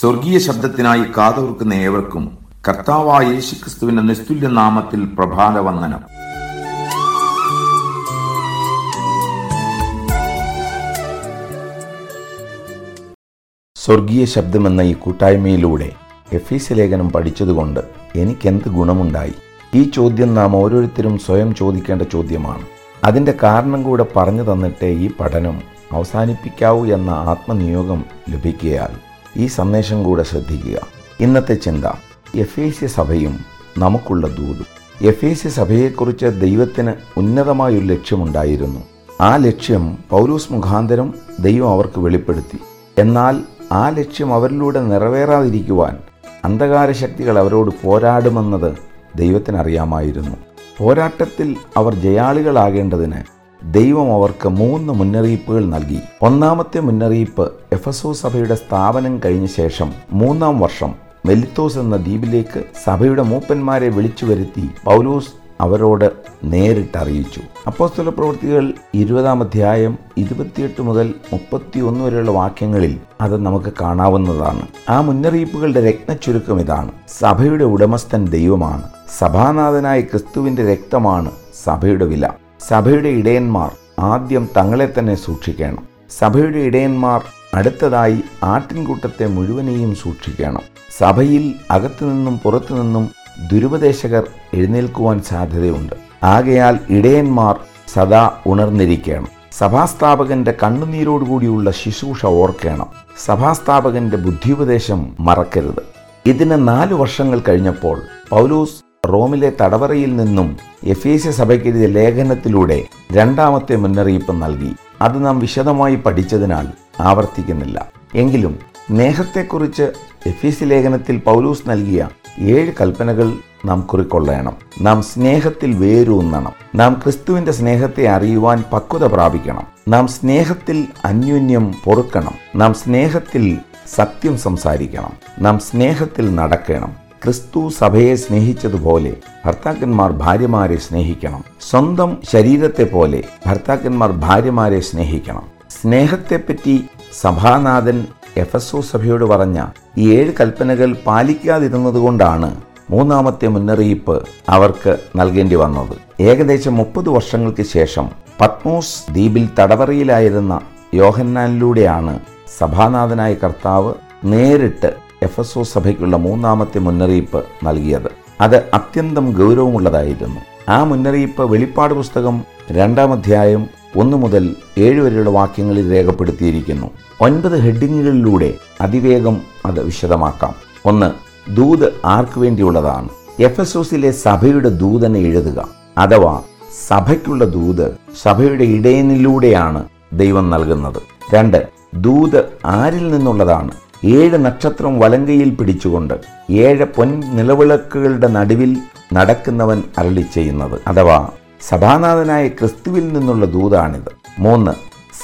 സ്വർഗീയ ശബ്ദത്തിനായി കാതോർക്കുന്ന ഏവർക്കും കർത്താവായ യേശുക്രിസ്തുവിന്റെ നിസ്തുല്യ നാമത്തിൽ പ്രഭാത വന്ദനം സ്വർഗീയ ശബ്ദമെന്ന ഈ കൂട്ടായ്മയിലൂടെ എഫീസ് ലേഖനം പഠിച്ചതുകൊണ്ട് എനിക്കെന്ത് ഗുണമുണ്ടായി? ഈ ചോദ്യം നാം ഓരോരുത്തരും സ്വയം ചോദിക്കേണ്ട ചോദ്യമാണ്. അതിന്റെ കാരണം കൂടെ പറഞ്ഞു തന്നിട്ടേ ഈ പഠനം അവസാനിപ്പിക്കാവൂ എന്ന ആത്മനിയോഗം ലഭിക്കുകയാൽ ഈ സന്ദേശം കൂടെ ശ്രദ്ധിക്കുക. ഇന്നത്തെ ചിന്ത എഫേസ്യ സഭയും നമുക്കുള്ള ദൂതും. എഫേസ്യ സഭയെക്കുറിച്ച് ദൈവത്തിന് ഉന്നതമായൊരു ലക്ഷ്യമുണ്ടായിരുന്നു. ആ ലക്ഷ്യം പൗലൂസ് മുഖാന്തരം ദൈവം അവർക്ക് വെളിപ്പെടുത്തി. എന്നാൽ ആ ലക്ഷ്യം അവരിലൂടെ നിറവേറാതിരിക്കുവാൻ അന്ധകാര ശക്തികൾ അവരോട് പോരാടുമെന്നത് ദൈവത്തിനറിയാമായിരുന്നു. പോരാട്ടത്തിൽ അവർ ജയാളികളാകേണ്ടതിന് ദൈവം അവർക്ക് മൂന്ന് മുന്നറിയിപ്പുകൾ നൽകി. ഒന്നാമത്തെ മുന്നറിയിപ്പ് എഫസോ സഭയുടെ സ്ഥാപനം കഴിഞ്ഞ ശേഷം മൂന്നാം വർഷം മെലിത്തോസ് എന്ന ദ്വീപിലേക്ക് സഭയുടെ മൂപ്പന്മാരെ വിളിച്ചു വരുത്തി പൗലോസ് അവരോട് നേരിട്ട് അറിയിച്ചു. അപ്പോസ്തല പ്രവൃത്തികൾ ഇരുപതാം അധ്യായം ഇരുപത്തിയെട്ട് മുതൽ മുപ്പത്തിയൊന്ന് വരെയുള്ള വാക്യങ്ങളിൽ അത് നമുക്ക് കാണാവുന്നതാണ്. ആ മുന്നറിയിപ്പുകളുടെ രത്നച്ചുരുക്കം ഇതാണ്. സഭയുടെ ഉടമസ്ഥൻ ദൈവമാണ്. സഭാനാഥനായ ക്രിസ്തുവിന്റെ രക്തമാണ് സഭയുടെ വില. സഭയുടെ ഇടയന്മാർ ആദ്യം തങ്ങളെ തന്നെ സൂക്ഷിക്കണം. സഭയുടെ ഇടയന്മാർ അടുത്തതായി ആട്ടിൻകൂട്ടത്തെ മുഴുവനെയും സൂക്ഷിക്കണം. സഭയിൽ അകത്തുനിന്നും പുറത്തുനിന്നും ദുരുപദേശകർ എഴുന്നേൽക്കുവാൻ സാധ്യതയുണ്ട്. ആകയാൽ ഇടയന്മാർ സദാ ഉണർന്നിരിക്കണം. സഭാസ്ഥാപകന്റെ കണ്ണുനീരോടുകൂടിയുള്ള ശുശ്രൂഷ ഓർക്കണം. സഭാസ്ഥാപകന്റെ ബുദ്ധിയുപദേശം മറക്കരുത്. ഇതിന് നാലു വർഷങ്ങൾ കഴിഞ്ഞപ്പോൾ പൗലൂസ് റോമിലെ തടവറയിൽ നിന്നും എഫേസ്യ സഭയ്ക്കെഴുതിയ ലേഖനത്തിലൂടെ രണ്ടാമത്തെ മുന്നറിയിപ്പ് നൽകി. അത് നാം വിശദമായി പഠിച്ചതിനാൽ ആവർത്തിക്കുന്നില്ല. എങ്കിലും സ്നേഹത്തെക്കുറിച്ച് എഫീസി ലേഖനത്തിൽ പൗലൂസ് നൽകിയ ഏഴ് കൽപ്പനകൾ നാം കുറിക്കൊള്ളണം. നാം സ്നേഹത്തിൽ വേരൂന്നണം. നാം ക്രിസ്തുവിന്റെ സ്നേഹത്തെ അറിയുവാൻ പക്വത പ്രാപിക്കണം. നാം സ്നേഹത്തിൽ അന്യോന്യം പൊറുക്കണം. നാം സ്നേഹത്തിൽ സത്യം സംസാരിക്കണം. നാം സ്നേഹത്തിൽ നടക്കണം. ക്രിസ്തു സഭയെ സ്നേഹിച്ചതുപോലെ ഭർത്താക്കന്മാർ ഭാര്യമാരെ സ്നേഹിക്കണം. സ്വന്തം ശരീരത്തെ പോലെ ഭർത്താക്കന്മാർ ഭാര്യമാരെ സ്നേഹിക്കണം. സ്നേഹത്തെപ്പറ്റി സഭാനാഥൻ എഫസോ സഭയോട് പറഞ്ഞ ഈ ഏഴ് കൽപ്പനകൾ പാലിക്കാതിരുന്നതുകൊണ്ടാണ് മൂന്നാമത്തെ മുന്നറിയിപ്പ് അവർക്ക് നൽകേണ്ടി വന്നത്. ഏകദേശം മുപ്പത് വർഷങ്ങൾക്ക് ശേഷം പത്മോസ് ദ്വീപിൽ തടവറയിലായിരുന്ന യോഹന്നാനിലൂടെയാണ് സഭാനാഥനായ കർത്താവ് നേരിട്ട് എഫസോ സഭയ്ക്കുള്ള മൂന്നാമത്തെ മുന്നറിയിപ്പ് നൽകിയത്. അത് അത്യന്തം ഗൗരവമുള്ളതായിരുന്നു. ആ മുന്നറിയിപ്പ് വെളിപ്പാട് പുസ്തകം രണ്ടാം അധ്യായം ഒന്ന് മുതൽ ഏഴ് വരെയുള്ള വാക്യങ്ങളിൽ രേഖപ്പെടുത്തിയിരിക്കുന്നു. ഒൻപത് ഹെഡിങ്ങുകളിലൂടെ അതിവേഗം അത് വിശദമാക്കാം. ഒന്ന് ദൂത് ആർക്കു വേണ്ടിയുള്ളതാണ്? എഫ് എസ് ഒസിലെ സഭയുടെ ദൂതനെ എഴുതുക. അഥവാ സഭയ്ക്കുള്ള ദൂത് സഭയുടെ ഇടയനിലൂടെയാണ് ദൈവം നൽകുന്നത്. രണ്ട് ദൂത് ആരിൽ നിന്നുള്ളതാണ്? ഏഴ് നക്ഷത്രം വലങ്കയിൽ പിടിച്ചുകൊണ്ട് ഏഴ് പൊൻ നിലവിളക്കുകളുടെ നടുവിൽ നടക്കുന്നവൻ അരളി ചെയ്യുന്നത്. അഥവാ സഭാനാഥനായ ക്രിസ്തുവിൽ നിന്നുള്ള ദൂതാണിത്. മൂന്ന്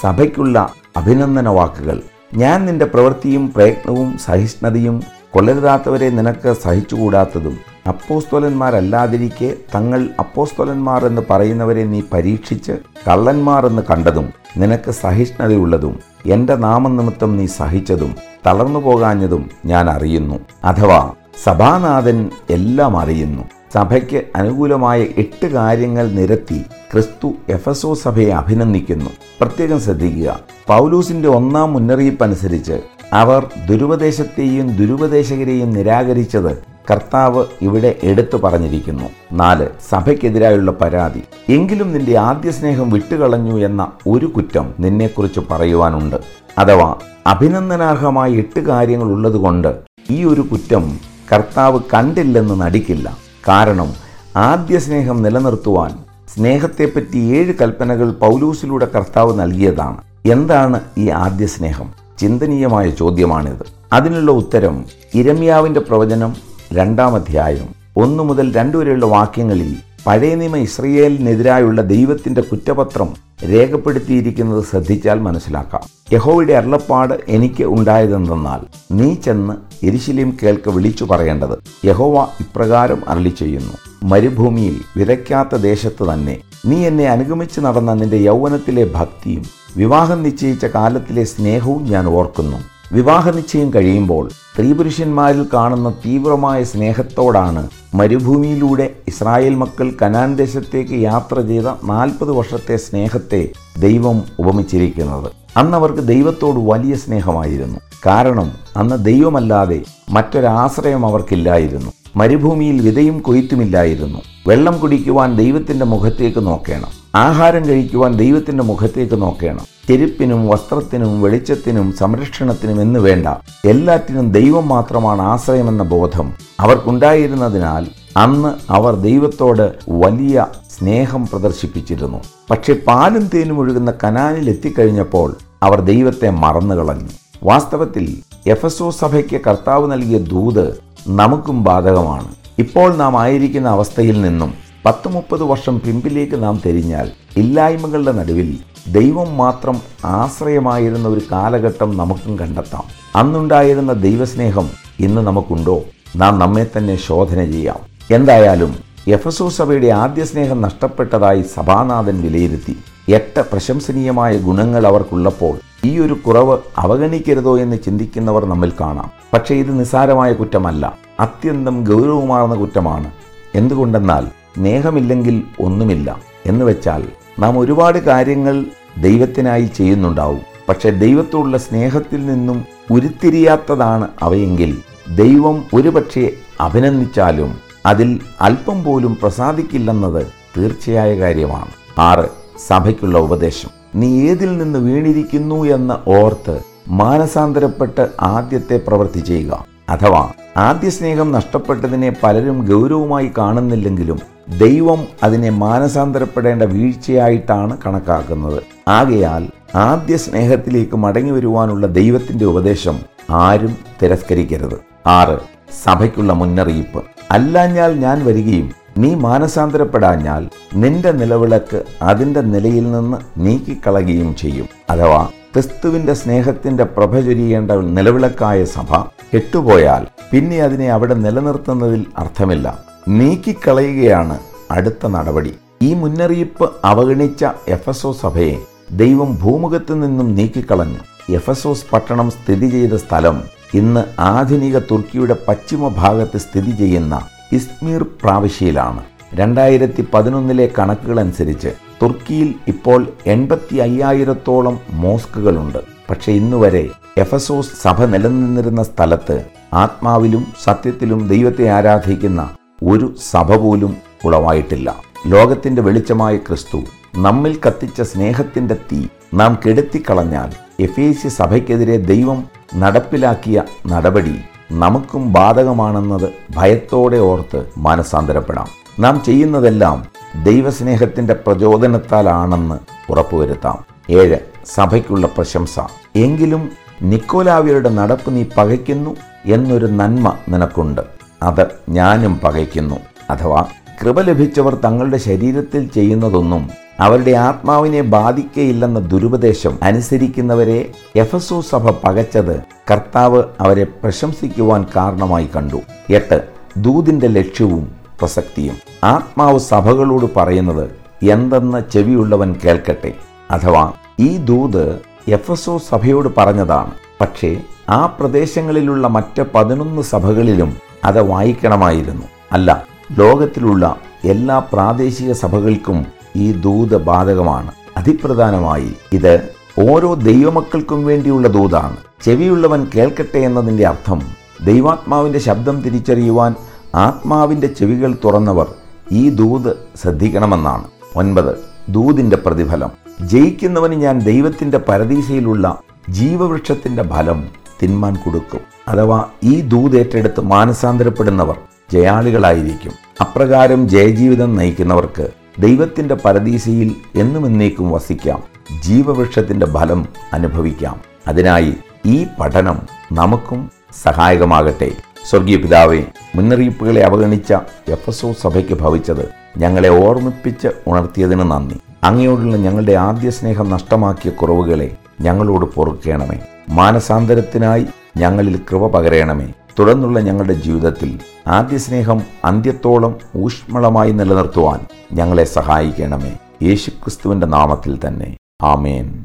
സഭയ്ക്കുള്ള അഭിനന്ദന വാക്കുകൾ ഞാൻ നിന്റെ പ്രവൃത്തിയും പ്രയത്നവും സഹിഷ്ണുതയും കൊള്ളരുതാത്തവരെ നിനക്ക് സഹിച്ചുകൂടാത്തതും അപ്പോസ്തോലന്മാരല്ലാതിരിക്കെ തങ്ങൾ അപ്പോസ്തോലന്മാർ എന്ന് പറയുന്നവരെ നീ പരീക്ഷിച്ച് കള്ളന്മാർ എന്ന് കണ്ടതും നിനക്ക് സഹിഷ്ണുതയുള്ളതും എന്റെ നാമനിമിത്തം നീ സഹിച്ചതും തളർന്നു പോകാഞ്ഞതും ഞാൻ അറിയുന്നു. അഥവാ സഭാനാഥൻ എല്ലാം അറിയുന്നു. സഭയ്ക്ക് അനുകൂലമായ എട്ട് കാര്യങ്ങൾ നിരത്തി ക്രിസ്തു എഫസോ സഭയെ അഭിനന്ദിക്കുന്നു. പ്രത്യേകം ശ്രദ്ധിക്കുക. പൗലൂസിന്റെ ഒന്നാം മുന്നറിയിപ്പ് അനുസരിച്ച് അവർ ദുരുപദേശത്തെയും ദുരുപദേശകരെയും നിരാകരിച്ചത് കർത്താവ് ഇവിടെ എടുത്തു പറഞ്ഞിരിക്കുന്നു. നാല് സഭയ്ക്കെതിരായുള്ള പരാതി. എങ്കിലും നിന്റെ ആദ്യ സ്നേഹം വിട്ടുകളഞ്ഞു എന്ന ഒരു കുറ്റം നിന്നെക്കുറിച്ച് പറയുവാനുണ്ട്. അഥവാ അഭിനന്ദനാർഹമായ എട്ട് കാര്യങ്ങൾ ഉള്ളതുകൊണ്ട് ഈ ഒരു കുറ്റം കർത്താവ് കണ്ടില്ലെന്ന് നടിക്കില്ല. കാരണം ആദ്യ സ്നേഹം നിലനിർത്തുവാൻ സ്നേഹത്തെപ്പറ്റി ഏഴ് കൽപ്പനകൾ പൗലൂസിലൂടെ കർത്താവ് നൽകിയതാണ്. എന്താണ് ഈ ആദ്യ സ്നേഹം? ചിന്തനീയമായ ചോദ്യമാണിത്. അതിനുള്ള ഉത്തരം ഇരമ്യാവിന്റെ പ്രവചനം രണ്ടാം അധ്യായം ഒന്നു മുതൽ രണ്ടു വരെയുള്ള വാക്യങ്ങളിൽ പഴയ നിയമ ഇസ്രയേലിനെതിരായുള്ള ദൈവത്തിന്റെ കുറ്റപത്രം രേഖപ്പെടുത്തിയിരിക്കുന്നത് ശ്രദ്ധിച്ചാൽ മനസ്സിലാക്കാം. യഹോയുടെ അരുളപ്പാട് എനിക്ക് ഉണ്ടായതെന്തെന്നാൽ നീ ചെന്ന് എരിശിലേം കേൾക്ക് വിളിച്ചു പറയേണ്ടത് യഹോവ ഇപ്രകാരം അരളി ചെയ്യുന്നു മരുഭൂമിയിൽ വിതയ്ക്കാത്ത ദേശത്ത് തന്നെ നീ എന്നെ അനുഗമിച്ച് നടന്ന നിന്റെ യൗവനത്തിലെ ഭക്തിയും വിവാഹം നിശ്ചയിച്ച കാലത്തിലെ സ്നേഹവും ഞാൻ ഓർക്കുന്നു. വിവാഹ നിശ്ചയം കഴിയുമ്പോൾ സ്ത്രീപുരുഷന്മാരിൽ കാണുന്ന തീവ്രമായ സ്നേഹത്തോടാണ് മരുഭൂമിയിലൂടെ ഇസ്രായേൽ മക്കൾ കനാൻ ദേശത്തേക്ക് യാത്ര ചെയ്ത നാൽപ്പത് വർഷത്തെ സ്നേഹത്തെ ദൈവം ഉപമിച്ചിരിക്കുന്നത്. അന്ന് അവർക്ക് ദൈവത്തോട് വലിയ സ്നേഹമായിരുന്നു. കാരണം അന്ന് ദൈവമല്ലാതെ മറ്റൊരാശ്രയം അവർക്കില്ലായിരുന്നു. മരുഭൂമിയിൽ വിതയും കൊയ്ത്തുമില്ലായിരുന്നു. വെള്ളം കുടിക്കുവാൻ ദൈവത്തിന്റെ മുഖത്തേക്ക് നോക്കണം. ആഹാരം കഴിക്കുവാൻ ദൈവത്തിന്റെ മുഖത്തേക്ക് നോക്കണം. ചെരുപ്പിനും വസ്ത്രത്തിനും വെളിച്ചത്തിനും സംരക്ഷണത്തിനും എന്ന് വേണ്ട. എല്ലാറ്റിനും ദൈവം മാത്രമാണ് ആശ്രയമെന്ന ബോധം അവർക്കുണ്ടായിരുന്നതിനാൽ അന്ന് അവർ ദൈവത്തോട് വലിയ സ്നേഹം പ്രദർശിപ്പിച്ചിരുന്നു. പക്ഷെ പാലും തേനും ഒഴുകുന്ന കനാലിൽ എത്തിക്കഴിഞ്ഞപ്പോൾ അവർ ദൈവത്തെ മറന്നു കളഞ്ഞു വാസ്തവത്തിൽ എഫസോ സഭയ്ക്ക് കർത്താവ് നൽകിയ ദൂത് നമുക്കും ബാധകമാണ്. ഇപ്പോൾ നാം ആയിരിക്കുന്ന അവസ്ഥയിൽ നിന്നും പത്ത് മുപ്പത് വർഷം പിമ്പിലേക്ക് നാം തിരിഞ്ഞാൽ ഇല്ലായ്മകളുടെ നടുവിൽ ദൈവം മാത്രം ആശ്രയമായിരുന്ന ഒരു കാലഘട്ടം നമുക്കും കണ്ടെത്താം. അന്നുണ്ടായിരുന്ന ദൈവസ്നേഹം ഇന്ന് നമുക്കുണ്ടോ? നാം നമ്മെ തന്നെ ശോധന ചെയ്യാം. എന്തായാലും എഫസോ സഭയുടെ ആദ്യ സ്നേഹം നഷ്ടപ്പെട്ടതായി സഭാനാഥൻ വിലയിരുത്തി. എട്ട് പ്രശംസനീയമായ ഗുണങ്ങൾ അവർക്കുള്ളപ്പോൾ ഈ ഒരു കുറവ് അവഗണിക്കരുതോ എന്ന് ചിന്തിക്കുന്നവർ നമ്മിൽ കാണാം. പക്ഷേ ഇത് നിസ്സാരമായ കുറ്റമല്ല. അത്യന്തം ഗൗരവമാർന്ന കുറ്റമാണ്. എന്തുകൊണ്ടെന്നാൽ സ്നേഹമില്ലെങ്കിൽ ഒന്നുമില്ല എന്ന് വെച്ചാൽ നാം ഒരുപാട് കാര്യങ്ങൾ ദൈവത്തിനായി ചെയ്യുന്നുണ്ടാവും. പക്ഷെ ദൈവത്തോടുള്ള സ്നേഹത്തിൽ നിന്നും ഉരുത്തിരിയാത്തതാണ് അവയെങ്കിൽ ദൈവം ഒരുപക്ഷെ അഭിനന്ദിച്ചാലും അതിൽ അല്പം പോലും പ്രസാദിക്കില്ലെന്നത് തീർച്ചയായ കാര്യമാണ്. ആറ് സഭയ്ക്കുള്ള ഉപദേശം. നീ ഏതിൽ നിന്ന് വീണിരിക്കുന്നു എന്ന് ഓർത്ത് മാനസാന്തരപ്പെട്ട് ആദ്യത്തെ പ്രവൃത്തി ചെയ്യുക. അഥവാ ആദ്യ സ്നേഹം നഷ്ടപ്പെട്ടതിനെ പലരും ഗൗരവമായി കാണുന്നില്ലെങ്കിലും ദൈവം അതിനെ മാനസാന്തരപ്പെടേണ്ട വീഴ്ചയായിട്ടാണ് കണക്കാക്കുന്നത്. ആകയാൽ ആദ്യ സ്നേഹത്തിലേക്ക് മടങ്ങി വരുവാനുള്ള ദൈവത്തിന്റെ ഉപദേശം ആരും തിരസ്കരിക്കരുത്. ആറ് സഭയ്ക്കുള്ള മുന്നറിയിപ്പ്. അല്ലാഞ്ഞാൽ ഞാൻ വരികയും നീ മാനസാന്തരപ്പെടാഞ്ഞാൽ നിന്റെ നിലവിളക്ക് അതിന്റെ നിലയിൽ നിന്ന് നീക്കിക്കളയുകയും ചെയ്യും. അഥവാ ക്രിസ്തുവിന്റെ സ്നേഹത്തിന്റെ പ്രഭ ചൊരിയേണ്ട നിലവിളക്കായ സഭ കെട്ടുപോയാൽ പിന്നെ അതിനെ അവിടെ നിലനിർത്തുന്നതിൽ അർത്ഥമില്ല. നീക്കിക്കളയുകയാണ് അടുത്ത നടപടി. ഈ മുന്നറിയിപ്പ് അവഗണിച്ച എഫ് എസ് ഒ സഭയെ ദൈവം ഭൂമുഖത്ത് നിന്നും നീക്കിക്കളഞ്ഞു. എഫ് എസ് ഒസ് പട്ടണം സ്ഥിതി ചെയ്ത സ്ഥലം ഇന്ന് ആധുനിക തുർക്കിയുടെ പശ്ചിമ ഭാഗത്ത് സ്ഥിതി ചെയ്യുന്ന ഇസ്മീർ പ്രാവശ്യയിലാണ്. രണ്ടായിരത്തി പതിനൊന്നിലെ കണക്കുകളനുസരിച്ച് തുർക്കിയിൽ ഇപ്പോൾ എൺപത്തി അയ്യായിരത്തോളം മോസ്കുകളുണ്ട്. പക്ഷെ ഇന്നുവരെ എഫസോസ് സഭ നിലനിന്നിരുന്ന സ്ഥലത്ത് ആത്മാവിലും സത്യത്തിലും ദൈവത്തെ ആരാധിക്കുന്ന ഒരു സഭ പോലും ഉളവായിട്ടില്ല. ലോകത്തിന്റെ വെളിച്ചമായ ക്രിസ്തു നമ്മിൽ കത്തിച്ച സ്നേഹത്തിന്റെ തീ നാം കെടുത്തിക്കളഞ്ഞാൽ എഫേസ്യ സഭയ്ക്കെതിരെ ദൈവം നടപ്പിലാക്കിയ നടപടി നമുക്കും ബാധകമാണെന്നത് ഭയത്തോടെ ഓർത്ത് മാനസാന്തരപ്പെടാം. നാം ചെയ്യുന്നതെല്ലാം ദൈവസ്നേഹത്തിന്റെ പ്രചോദനത്താലാണെന്ന് ഉറപ്പുവരുത്താം. ഏഴ് സഭയ്ക്കുള്ള പ്രശംസ. എങ്കിലും നിക്കോലാവിയുടെ നടപ്പ് നീ പകയ്ക്കുന്നു എന്നൊരു നന്മ നിനക്കുണ്ട്. അത് ഞാനും പകയ്ക്കുന്നു. അഥവാ കൃപ ലഭിച്ചവർ തങ്ങളുടെ ശരീരത്തിൽ ചെയ്യുന്നതൊന്നും അവരുടെ ആത്മാവിനെ ബാധിക്കയില്ലെന്ന ദുരുപദേശം അനുസരിക്കുന്നവരെ എഫസോ സഭ പകച്ചത് കർത്താവ് അവരെ പ്രശംസിക്കുവാൻ കാരണമായി കണ്ടു. എട്ട്. ദൂതിന്റെ ലക്ഷ്യവും പ്രസക്തിയും. ആത്മാവ് സഭകളോട് പറയുന്നത് എന്തെന്ന് ചെവിയുള്ളവൻ കേൾക്കട്ടെ. അഥവാ ഈ ദൂത് എഫസോ സഭയോട് പറഞ്ഞതാണ്. പക്ഷേ ആ പ്രദേശങ്ങളിലുള്ള മറ്റ് പതിനൊന്ന് സഭകളിലും അത് വായിക്കണമായിരുന്നു. അല്ല ലോകത്തിലുള്ള എല്ലാ പ്രാദേശിക സഭകൾക്കും ഈ ദൂത് ബാധകമാണ്. അതിപ്രധാനമായി ഇത് ഓരോ ദൈവമക്കൾക്കും വേണ്ടിയുള്ള ദൂതാണ്. ചെവിയുള്ളവൻ കേൾക്കട്ടെ എന്നതിന്റെ അർത്ഥം ദൈവാത്മാവിന്റെ ശബ്ദം തിരിച്ചറിയുവാൻ ആത്മാവിന്റെ ചെവികൾ തുറന്നവർ ഈ ദൂത് ശ്രദ്ധിക്കണമെന്നാണ്. ഒൻപത് ദൂതിന്റെ പ്രതിഫലം. ജയിക്കുന്നവന് ഞാൻ ദൈവത്തിന്റെ പരദീശയിലുള്ള ജീവവൃക്ഷത്തിന്റെ ഫലം തിന്മാൻ കൊടുക്കും. അഥവാ ഈ ദൂത് ഏറ്റെടുത്ത് മാനസാന്തരപ്പെടുന്നവർ ജയാളികളായിരിക്കും. അപ്രകാരം ജയജീവിതം നയിക്കുന്നവർക്ക് ദൈവത്തിന്റെ പരദീശയിൽ എന്നും എന്നേക്കും വസിക്കാം. ജീവവൃക്ഷത്തിന്റെ ഫലം അനുഭവിക്കാം. അതിനായി ഈ പഠനം നമുക്കും സഹായകമാകട്ടെ. സ്വർഗീയ പിതാവെ മുന്നറിയിപ്പുകളെ അവഗണിച്ച എഫ് എസ് ഒ സഭയ്ക്ക് ഭവിച്ചത് ഞങ്ങളെ ഓർമ്മിപ്പിച്ച് ഉണർത്തിയതിന് നന്ദി. അങ്ങയോടുള്ള ഞങ്ങളുടെ ആദ്യ സ്നേഹം നഷ്ടമാക്കിയ കുറവുകളെ ഞങ്ങളോട് പൊറുക്കണമേ. മാനസാന്തരത്തിനായി ഞങ്ങളിൽ കൃപ പകരണമേ. തുടർന്നുള്ള ഞങ്ങളുടെ ജീവിതത്തിൽ ആദ്യ സ്നേഹം അന്ത്യത്തോളം ഊഷ്മളമായി നിലനിർത്തുവാൻ ഞങ്ങളെ സഹായിക്കണമേ. യേശുക്രിസ്തുവിന്റെ നാമത്തിൽ തന്നെ. ആമേൻ.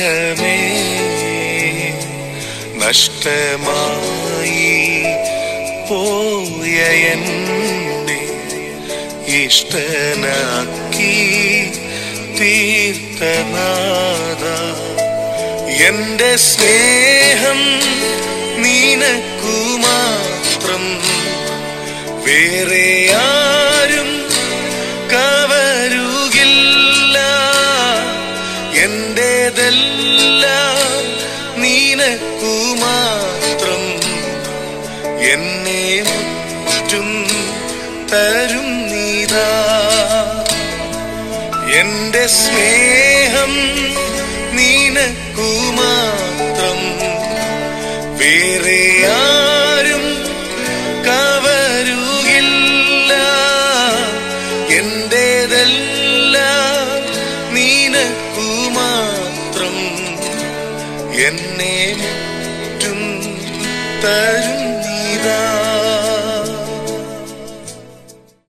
സ്നേഹമേ നഷ്ടമായി പോയ ഇഷ്ടനാക്കി തീർത്തനാഥ എന്റെ സ്നേഹം നീനക്കു മാത്രം വേറെ തരും നീതാ. എന്റെ സ്നേഹം നിനക്കു മാത്രം വേറെ